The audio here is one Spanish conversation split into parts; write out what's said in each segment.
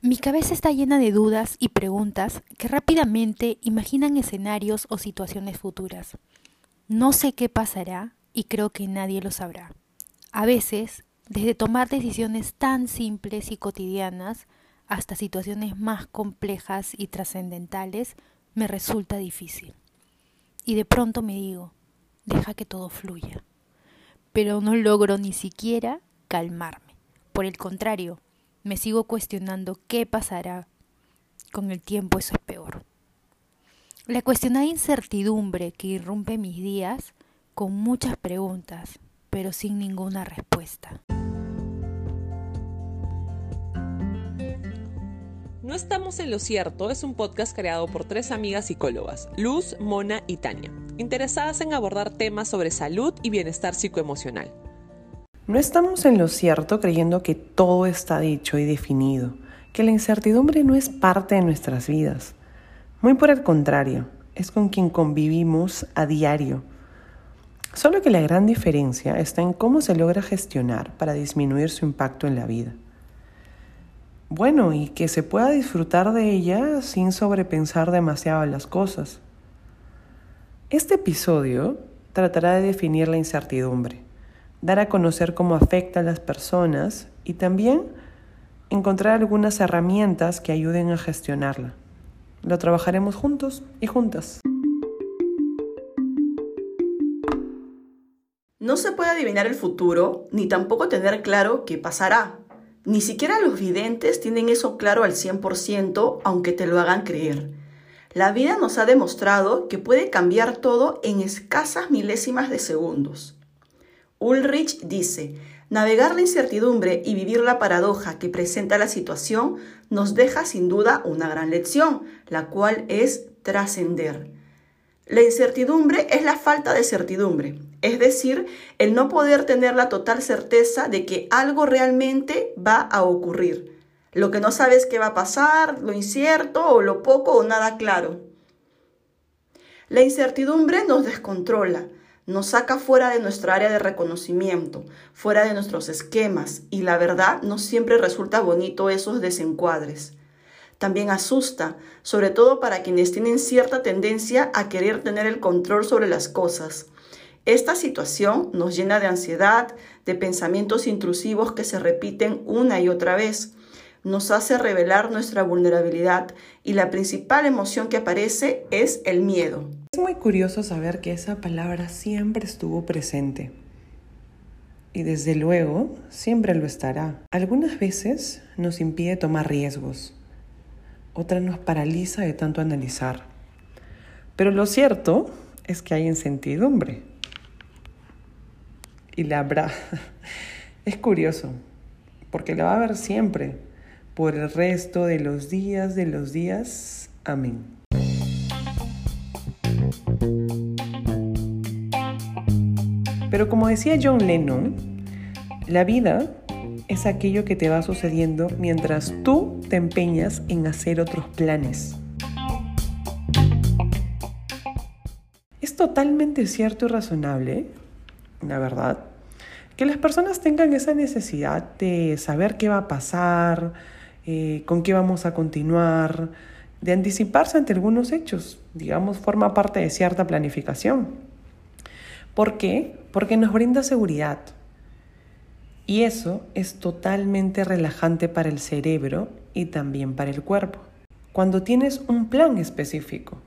Mi cabeza está llena de dudas y preguntas que rápidamente imaginan escenarios o situaciones futuras. No sé qué pasará y creo que nadie lo sabrá. A veces, desde tomar decisiones tan simples y cotidianas hasta situaciones más complejas y trascendentales, me resulta difícil. Y de pronto me digo, deja que todo fluya. Pero no logro ni siquiera calmarme. Por el contrario, me sigo cuestionando qué pasará. Con el tiempo eso es peor. La cuestionada incertidumbre que irrumpe mis días con muchas preguntas, pero sin ninguna respuesta. No estamos en lo cierto es un podcast creado por tres amigas psicólogas, Luz, Mona y Tania, interesadas en abordar temas sobre salud y bienestar psicoemocional. No estamos en lo cierto creyendo que todo está dicho y definido, que la incertidumbre no es parte de nuestras vidas. Muy por el contrario, es con quien convivimos a diario. Solo que la gran diferencia está en cómo se logra gestionar para disminuir su impacto en la vida. Bueno, y que se pueda disfrutar de ella sin sobrepensar demasiado las cosas. Este episodio tratará de definir la incertidumbre dar a conocer cómo afecta a las personas y también encontrar algunas herramientas que ayuden a gestionarla. Lo trabajaremos juntos y juntas. No se puede adivinar el futuro ni tampoco tener claro qué pasará. Ni siquiera los videntes tienen eso claro al 100%, aunque te lo hagan creer. La vida nos ha demostrado que puede cambiar todo en escasas milésimas de segundos. Ulrich dice, navegar la incertidumbre y vivir la paradoja que presenta la situación nos deja sin duda una gran lección, la cual es trascender. La incertidumbre es la falta de certidumbre, es decir, el no poder tener la total certeza de que algo realmente va a ocurrir. Lo que no sabes qué va a pasar, lo incierto o lo poco o nada claro. La incertidumbre nos descontrola, nos saca fuera de nuestra área de reconocimiento, fuera de nuestros esquemas, y la verdad no siempre resulta bonito esos desencuadres. También asusta, sobre todo para quienes tienen cierta tendencia a querer tener el control sobre las cosas. Esta situación nos llena de ansiedad, de pensamientos intrusivos que se repiten una y otra vez. Nos hace revelar nuestra vulnerabilidad y la principal emoción que aparece es el miedo. Es muy curioso saber que esa palabra siempre estuvo presente. Y desde luego, siempre lo estará. Algunas veces nos impide tomar riesgos, otras nos paraliza de tanto analizar. Pero lo cierto es que hay incertidumbre. Y la habrá. Es curioso, porque la va a haber siempre, por el resto de los días de los días. Amén. Pero como decía John Lennon, la vida es aquello que te va sucediendo mientras tú te empeñas en hacer otros planes. Es totalmente cierto y razonable, la verdad, que las personas tengan esa necesidad de saber qué va a pasar, eh, con qué vamos a continuar, de anticiparse ante algunos hechos, digamos, forma parte de cierta planificación. ¿Por qué? Porque nos brinda seguridad. Y eso es totalmente relajante para el cerebro y también para el cuerpo. Cuando tienes un plan específico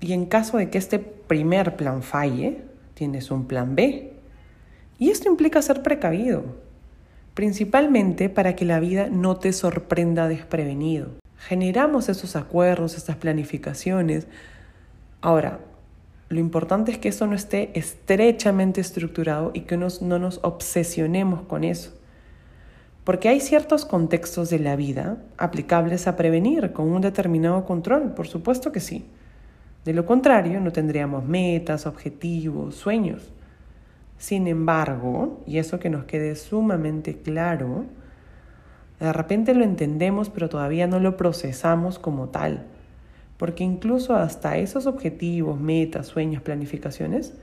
y en caso de que este primer plan falle, tienes un plan B. Y esto implica ser precavido, principalmente para que la vida no te sorprenda desprevenido. Generamos esos acuerdos, estas planificaciones. Ahora, lo importante es que eso no esté estrechamente estructurado y que no nos obsesionemos con eso. Porque hay ciertos contextos de la vida aplicables a prevenir con un determinado control, por supuesto que sí. De lo contrario, no tendríamos metas, objetivos, sueños. Sin embargo, y eso que nos quede sumamente claro, de repente lo entendemos pero todavía no lo procesamos como tal porque incluso hasta esos objetivos, metas, sueños, planificaciones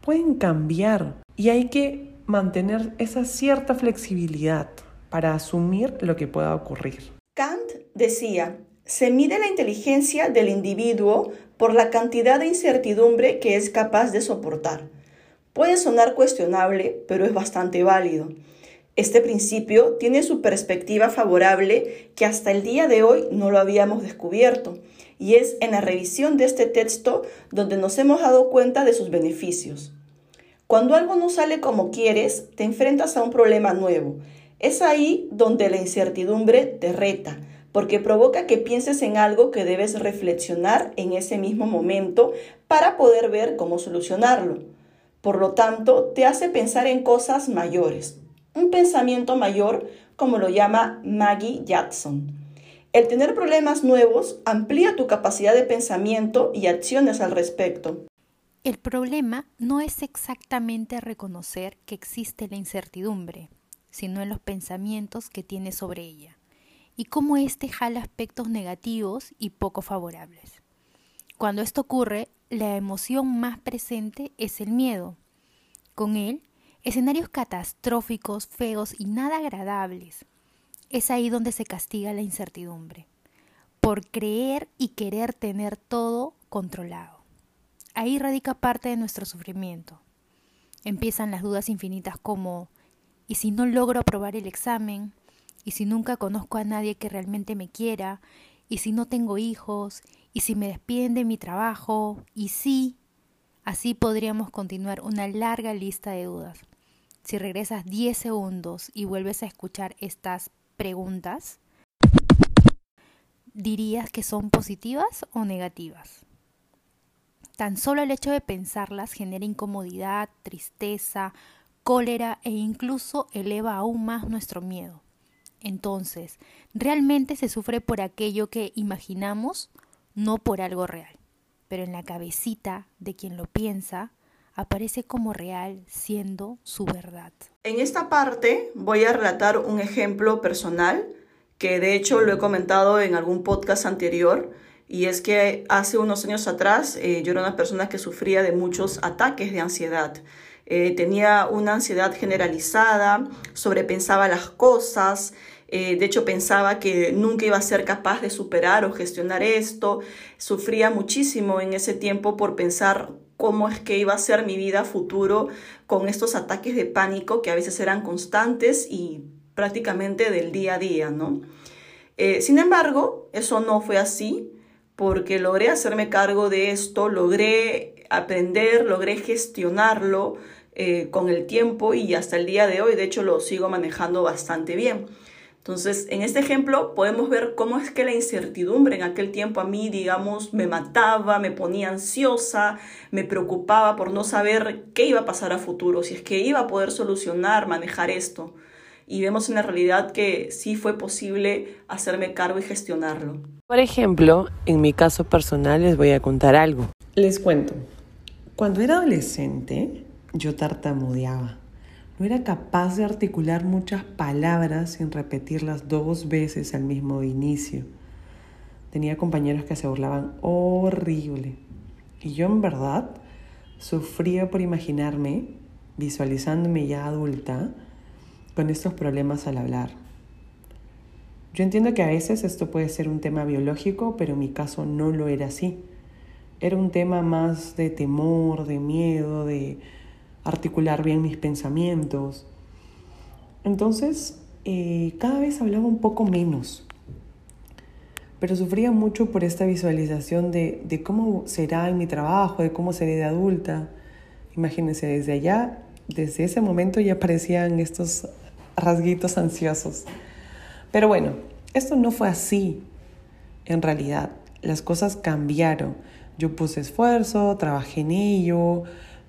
pueden cambiar y hay que mantener esa cierta flexibilidad para asumir lo que pueda ocurrir. Kant decía, se mide la inteligencia del individuo por la cantidad de incertidumbre que es capaz de soportar. Puede sonar cuestionable, pero es bastante válido. Este principio tiene su perspectiva favorable que hasta el día de hoy no lo habíamos descubierto, y es en la revisión de este texto donde nos hemos dado cuenta de sus beneficios. Cuando algo no sale como quieres, te enfrentas a un problema nuevo. Es ahí donde la incertidumbre te reta, porque provoca que pienses en algo que debes reflexionar en ese mismo momento para poder ver cómo solucionarlo. Por lo tanto, te hace pensar en cosas mayores, un pensamiento mayor, como lo llama Maggie Jackson. El tener problemas nuevos amplía tu capacidad de pensamiento y acciones al respecto. El problema no es exactamente reconocer que existe la incertidumbre, sino en los pensamientos que tienes sobre ella, y cómo éste jala aspectos negativos y poco favorables. Cuando esto ocurre, la emoción más presente es el miedo. Con él escenarios catastróficos, feos y nada agradables. Es ahí donde se castiga la incertidumbre, por creer y querer tener todo controlado. Ahí radica parte de nuestro sufrimiento. Empiezan las dudas infinitas como ¿y si no logro aprobar el examen? ¿Y si nunca conozco a nadie que realmente me quiera? ¿Y si no tengo hijos? ¿Y si me despiden de mi trabajo? ¿Y si? Así podríamos continuar una larga lista de dudas si regresas 10 segundos y vuelves a escuchar estas preguntas, ¿dirías que son positivas o negativas? Tan solo el hecho de pensarlas genera incomodidad, tristeza, cólera e incluso eleva aún más nuestro miedo. Entonces, realmente se sufre por aquello que imaginamos, no por algo real. Pero en la cabecita de quien lo piensa, aparece como real siendo su verdad. En esta parte voy a relatar un ejemplo personal que de hecho lo he comentado en algún podcast anterior y es que hace unos años atrás eh, yo era una persona que sufría de muchos ataques de ansiedad. Eh, tenía una ansiedad generalizada, sobrepensaba las cosas, eh, de hecho pensaba que nunca iba a ser capaz de superar o gestionar esto, sufría muchísimo en ese tiempo por pensar cómo es que iba a ser mi vida futuro con estos ataques de pánico que a veces eran constantes y prácticamente del día a día, ¿no? Eh, sin embargo, eso no fue así porque logré hacerme cargo de esto, logré aprender, logré gestionarlo eh, con el tiempo y hasta el día de hoy, de hecho, lo sigo manejando bastante bien. Entonces, en este ejemplo podemos ver cómo es que la incertidumbre en aquel tiempo a mí, digamos, me mataba, me ponía ansiosa, me preocupaba por no saber qué iba a pasar a futuro, si es que iba a poder solucionar, manejar esto. Y vemos en la realidad que sí fue posible hacerme cargo y gestionarlo. Por ejemplo, en mi caso personal les voy a contar algo. Les cuento. Cuando era adolescente, yo tartamudeaba no era capaz de articular muchas palabras sin repetirlas dos veces al mismo inicio. Tenía compañeros que se burlaban horrible. Y yo en verdad sufría por imaginarme, visualizándome ya adulta, con estos problemas al hablar. Yo entiendo que a veces esto puede ser un tema biológico, pero en mi caso no lo era así. Era un tema más de temor, de miedo, de articular bien mis pensamientos. Entonces, eh, cada vez hablaba un poco menos, pero sufría mucho por esta visualización de, de cómo será en mi trabajo, de cómo seré de adulta. Imagínense, desde allá, desde ese momento ya aparecían estos rasguitos ansiosos. Pero bueno, esto no fue así. En realidad, las cosas cambiaron. Yo puse esfuerzo, trabajé en ello,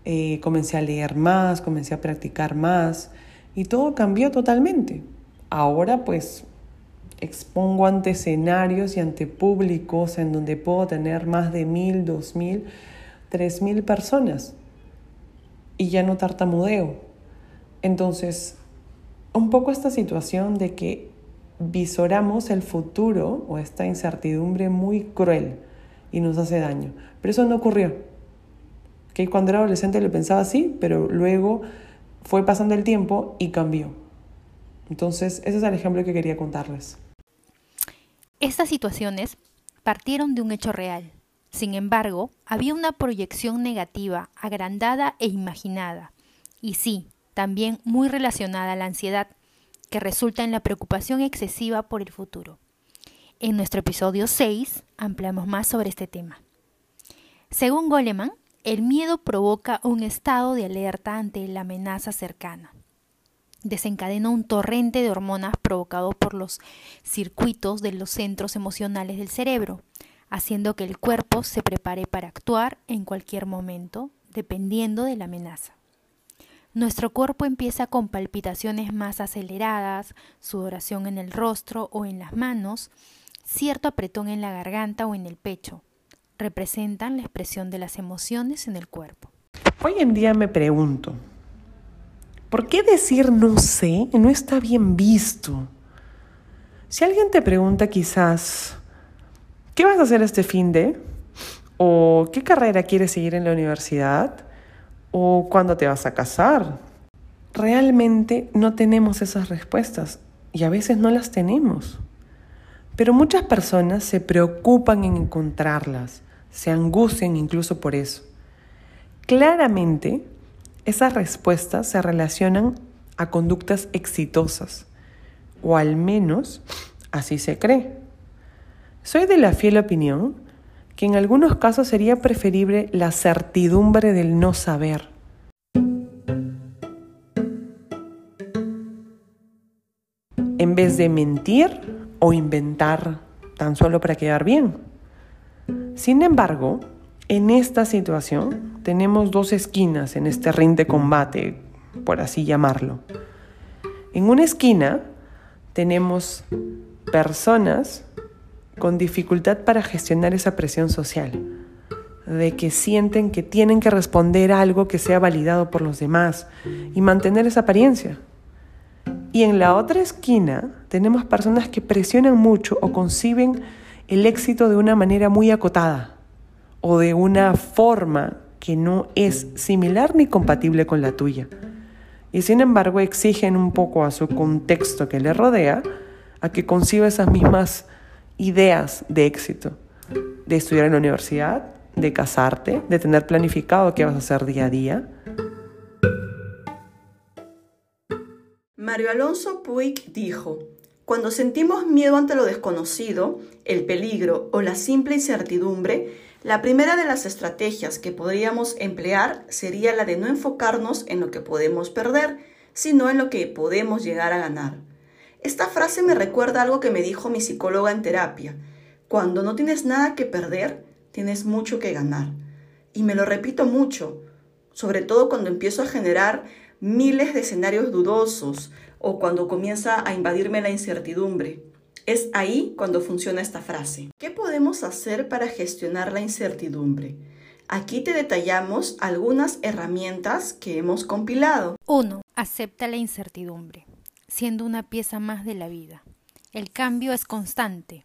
eh, comencé a leer más, comencé a practicar más y todo cambió totalmente. Ahora pues expongo ante escenarios y ante públicos en donde puedo tener más de mil, dos mil, tres mil personas y ya no tartamudeo. Entonces, un poco esta situación de que visoramos el futuro o esta incertidumbre muy cruel y nos hace daño. Pero eso no ocurrió que cuando era adolescente lo pensaba así, pero luego fue pasando el tiempo y cambió. Entonces, ese es el ejemplo que quería contarles. Estas situaciones partieron de un hecho real. Sin embargo, había una proyección negativa, agrandada e imaginada. Y sí, también muy relacionada a la ansiedad, que resulta en la preocupación excesiva por el futuro. En nuestro episodio 6 ampliamos más sobre este tema. Según Goleman, el miedo provoca un estado de alerta ante la amenaza cercana. Desencadena un torrente de hormonas provocado por los circuitos de los centros emocionales del cerebro, haciendo que el cuerpo se prepare para actuar en cualquier momento, dependiendo de la amenaza. Nuestro cuerpo empieza con palpitaciones más aceleradas, sudoración en el rostro o en las manos, cierto apretón en la garganta o en el pecho. Representan la expresión de las emociones en el cuerpo. Hoy en día me pregunto, ¿por qué decir no sé no está bien visto? Si alguien te pregunta quizás, ¿qué vas a hacer este fin de? ¿O qué carrera quieres seguir en la universidad? ¿O cuándo te vas a casar? Realmente no tenemos esas respuestas y a veces no las tenemos. Pero muchas personas se preocupan en encontrarlas, se angustian incluso por eso. Claramente, esas respuestas se relacionan a conductas exitosas, o al menos así se cree. Soy de la fiel opinión que en algunos casos sería preferible la certidumbre del no saber. En vez de mentir o inventar tan solo para quedar bien. Sin embargo, en esta situación tenemos dos esquinas en este ring de combate, por así llamarlo. En una esquina tenemos personas con dificultad para gestionar esa presión social, de que sienten que tienen que responder algo que sea validado por los demás y mantener esa apariencia. Y en la otra esquina tenemos personas que presionan mucho o conciben el éxito de una manera muy acotada o de una forma que no es similar ni compatible con la tuya. Y sin embargo exigen un poco a su contexto que le rodea a que conciba esas mismas ideas de éxito, de estudiar en la universidad, de casarte, de tener planificado qué vas a hacer día a día. Mario Alonso Puig dijo, cuando sentimos miedo ante lo desconocido, el peligro o la simple incertidumbre, la primera de las estrategias que podríamos emplear sería la de no enfocarnos en lo que podemos perder, sino en lo que podemos llegar a ganar. Esta frase me recuerda algo que me dijo mi psicóloga en terapia. Cuando no tienes nada que perder, tienes mucho que ganar. Y me lo repito mucho, sobre todo cuando empiezo a generar miles de escenarios dudosos o cuando comienza a invadirme la incertidumbre. Es ahí cuando funciona esta frase. ¿Qué podemos hacer para gestionar la incertidumbre? Aquí te detallamos algunas herramientas que hemos compilado. 1. Acepta la incertidumbre siendo una pieza más de la vida. El cambio es constante.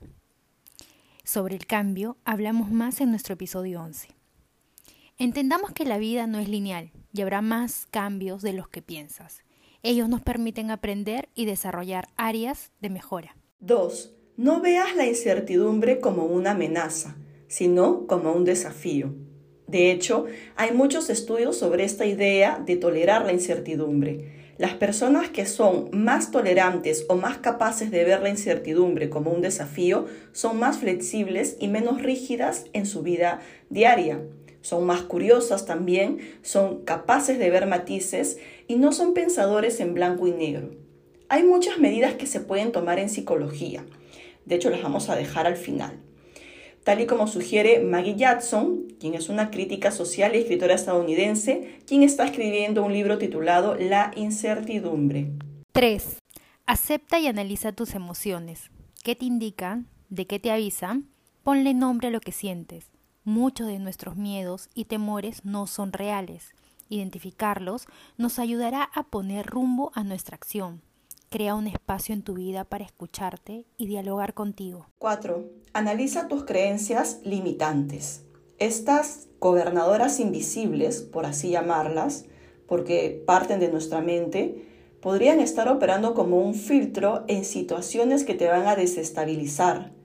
Sobre el cambio hablamos más en nuestro episodio 11. Entendamos que la vida no es lineal y habrá más cambios de los que piensas. Ellos nos permiten aprender y desarrollar áreas de mejora. 2. No veas la incertidumbre como una amenaza, sino como un desafío. De hecho, hay muchos estudios sobre esta idea de tolerar la incertidumbre. Las personas que son más tolerantes o más capaces de ver la incertidumbre como un desafío son más flexibles y menos rígidas en su vida diaria. Son más curiosas también, son capaces de ver matices y no son pensadores en blanco y negro. Hay muchas medidas que se pueden tomar en psicología. De hecho, las vamos a dejar al final tal y como sugiere Maggie Jackson, quien es una crítica social y escritora estadounidense, quien está escribiendo un libro titulado La incertidumbre. 3. Acepta y analiza tus emociones. ¿Qué te indican? ¿De qué te avisan? Ponle nombre a lo que sientes. Muchos de nuestros miedos y temores no son reales. Identificarlos nos ayudará a poner rumbo a nuestra acción. Crea un espacio en tu vida para escucharte y dialogar contigo. 4. Analiza tus creencias limitantes. Estas gobernadoras invisibles, por así llamarlas, porque parten de nuestra mente, podrían estar operando como un filtro en situaciones que te van a desestabilizar.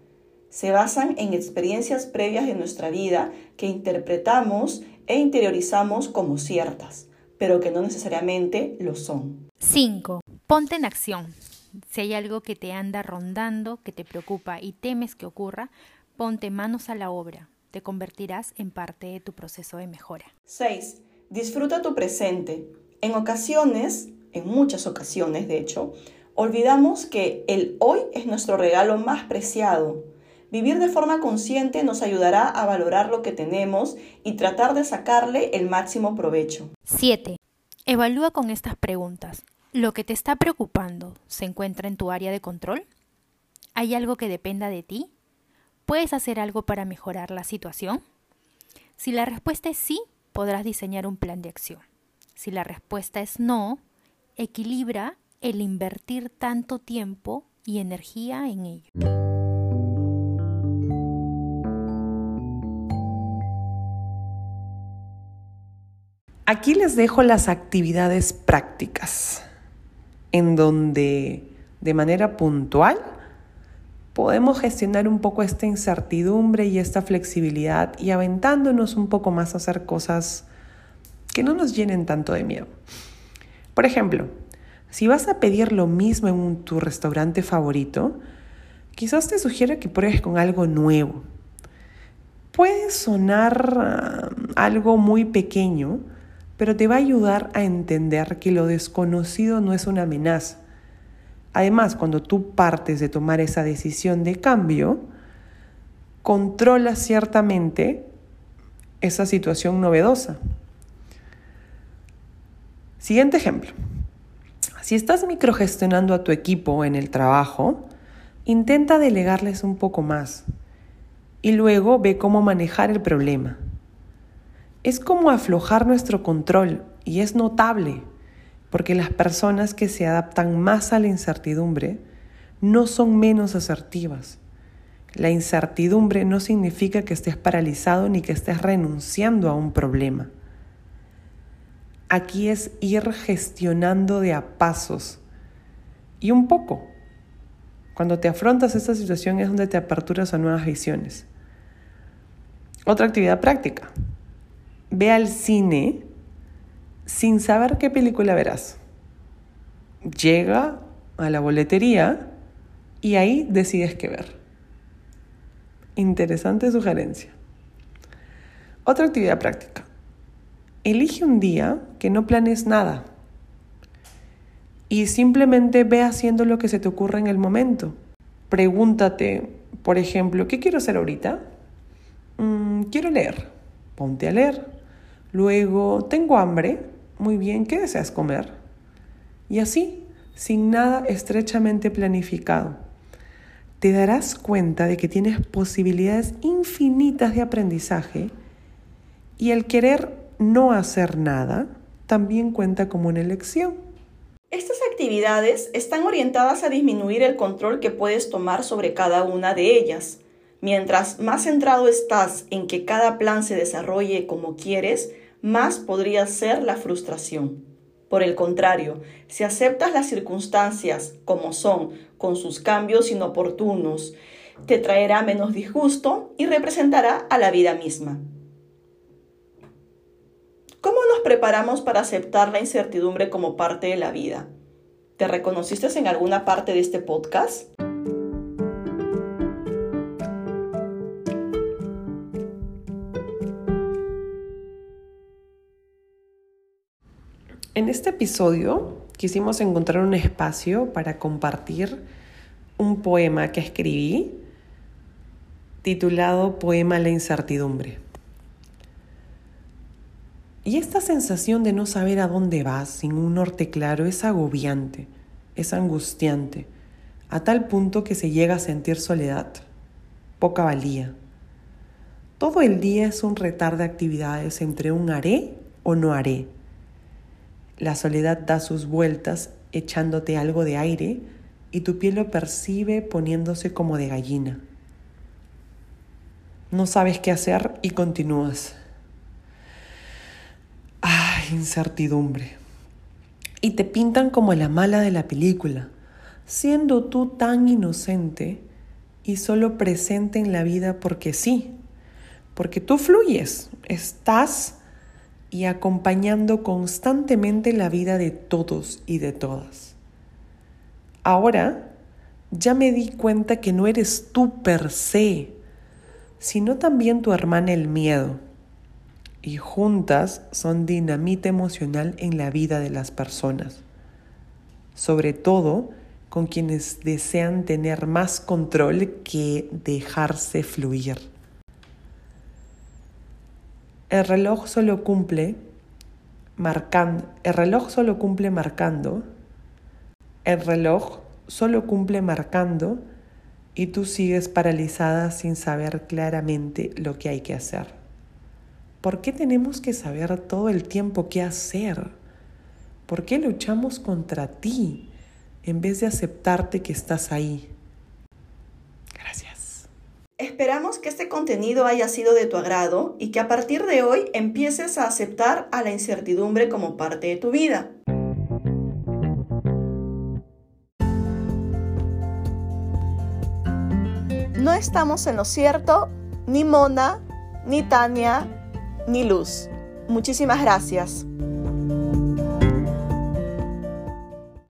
Se basan en experiencias previas de nuestra vida que interpretamos e interiorizamos como ciertas, pero que no necesariamente lo son. 5. Ponte en acción. Si hay algo que te anda rondando, que te preocupa y temes que ocurra, ponte manos a la obra. Te convertirás en parte de tu proceso de mejora. 6. Disfruta tu presente. En ocasiones, en muchas ocasiones de hecho, olvidamos que el hoy es nuestro regalo más preciado. Vivir de forma consciente nos ayudará a valorar lo que tenemos y tratar de sacarle el máximo provecho. 7. Evalúa con estas preguntas. ¿Lo que te está preocupando se encuentra en tu área de control? ¿Hay algo que dependa de ti? ¿Puedes hacer algo para mejorar la situación? Si la respuesta es sí, podrás diseñar un plan de acción. Si la respuesta es no, equilibra el invertir tanto tiempo y energía en ello. Aquí les dejo las actividades prácticas, en donde de manera puntual podemos gestionar un poco esta incertidumbre y esta flexibilidad y aventándonos un poco más a hacer cosas que no nos llenen tanto de miedo. Por ejemplo, si vas a pedir lo mismo en tu restaurante favorito, quizás te sugiera que pruebes con algo nuevo. Puede sonar ah, algo muy pequeño, pero te va a ayudar a entender que lo desconocido no es una amenaza. Además, cuando tú partes de tomar esa decisión de cambio, controlas ciertamente esa situación novedosa. Siguiente ejemplo. Si estás microgestionando a tu equipo en el trabajo, intenta delegarles un poco más y luego ve cómo manejar el problema. Es como aflojar nuestro control y es notable porque las personas que se adaptan más a la incertidumbre no son menos asertivas. La incertidumbre no significa que estés paralizado ni que estés renunciando a un problema. Aquí es ir gestionando de a pasos y un poco. Cuando te afrontas esta situación es donde te aperturas a nuevas visiones. Otra actividad práctica. Ve al cine sin saber qué película verás. Llega a la boletería y ahí decides qué ver. Interesante sugerencia. Otra actividad práctica. Elige un día que no planes nada y simplemente ve haciendo lo que se te ocurre en el momento. Pregúntate, por ejemplo, ¿qué quiero hacer ahorita? Mm, quiero leer. Ponte a leer. Luego, tengo hambre. Muy bien, ¿qué deseas comer? Y así, sin nada estrechamente planificado. Te darás cuenta de que tienes posibilidades infinitas de aprendizaje y el querer no hacer nada también cuenta como una elección. Estas actividades están orientadas a disminuir el control que puedes tomar sobre cada una de ellas. Mientras más centrado estás en que cada plan se desarrolle como quieres, más podría ser la frustración. Por el contrario, si aceptas las circunstancias como son, con sus cambios inoportunos, te traerá menos disgusto y representará a la vida misma. ¿Cómo nos preparamos para aceptar la incertidumbre como parte de la vida? ¿Te reconociste en alguna parte de este podcast? En este episodio quisimos encontrar un espacio para compartir un poema que escribí titulado Poema La incertidumbre. Y esta sensación de no saber a dónde vas sin un norte claro es agobiante, es angustiante, a tal punto que se llega a sentir soledad, poca valía. Todo el día es un retar de actividades entre un haré o no haré. La soledad da sus vueltas echándote algo de aire y tu piel lo percibe poniéndose como de gallina. No sabes qué hacer y continúas incertidumbre. Y te pintan como la mala de la película, siendo tú tan inocente y solo presente en la vida porque sí, porque tú fluyes, estás y acompañando constantemente la vida de todos y de todas. Ahora ya me di cuenta que no eres tú per se, sino también tu hermana el miedo. Y juntas son dinamita emocional en la vida de las personas. Sobre todo con quienes desean tener más control que dejarse fluir. El reloj solo cumple marcando, el reloj solo cumple marcando, el reloj solo cumple marcando y tú sigues paralizada sin saber claramente lo que hay que hacer. ¿Por qué tenemos que saber todo el tiempo qué hacer? ¿Por qué luchamos contra ti en vez de aceptarte que estás ahí? Esperamos que este contenido haya sido de tu agrado y que a partir de hoy empieces a aceptar a la incertidumbre como parte de tu vida. No estamos en lo cierto, ni Mona, ni Tania, ni Luz. Muchísimas gracias.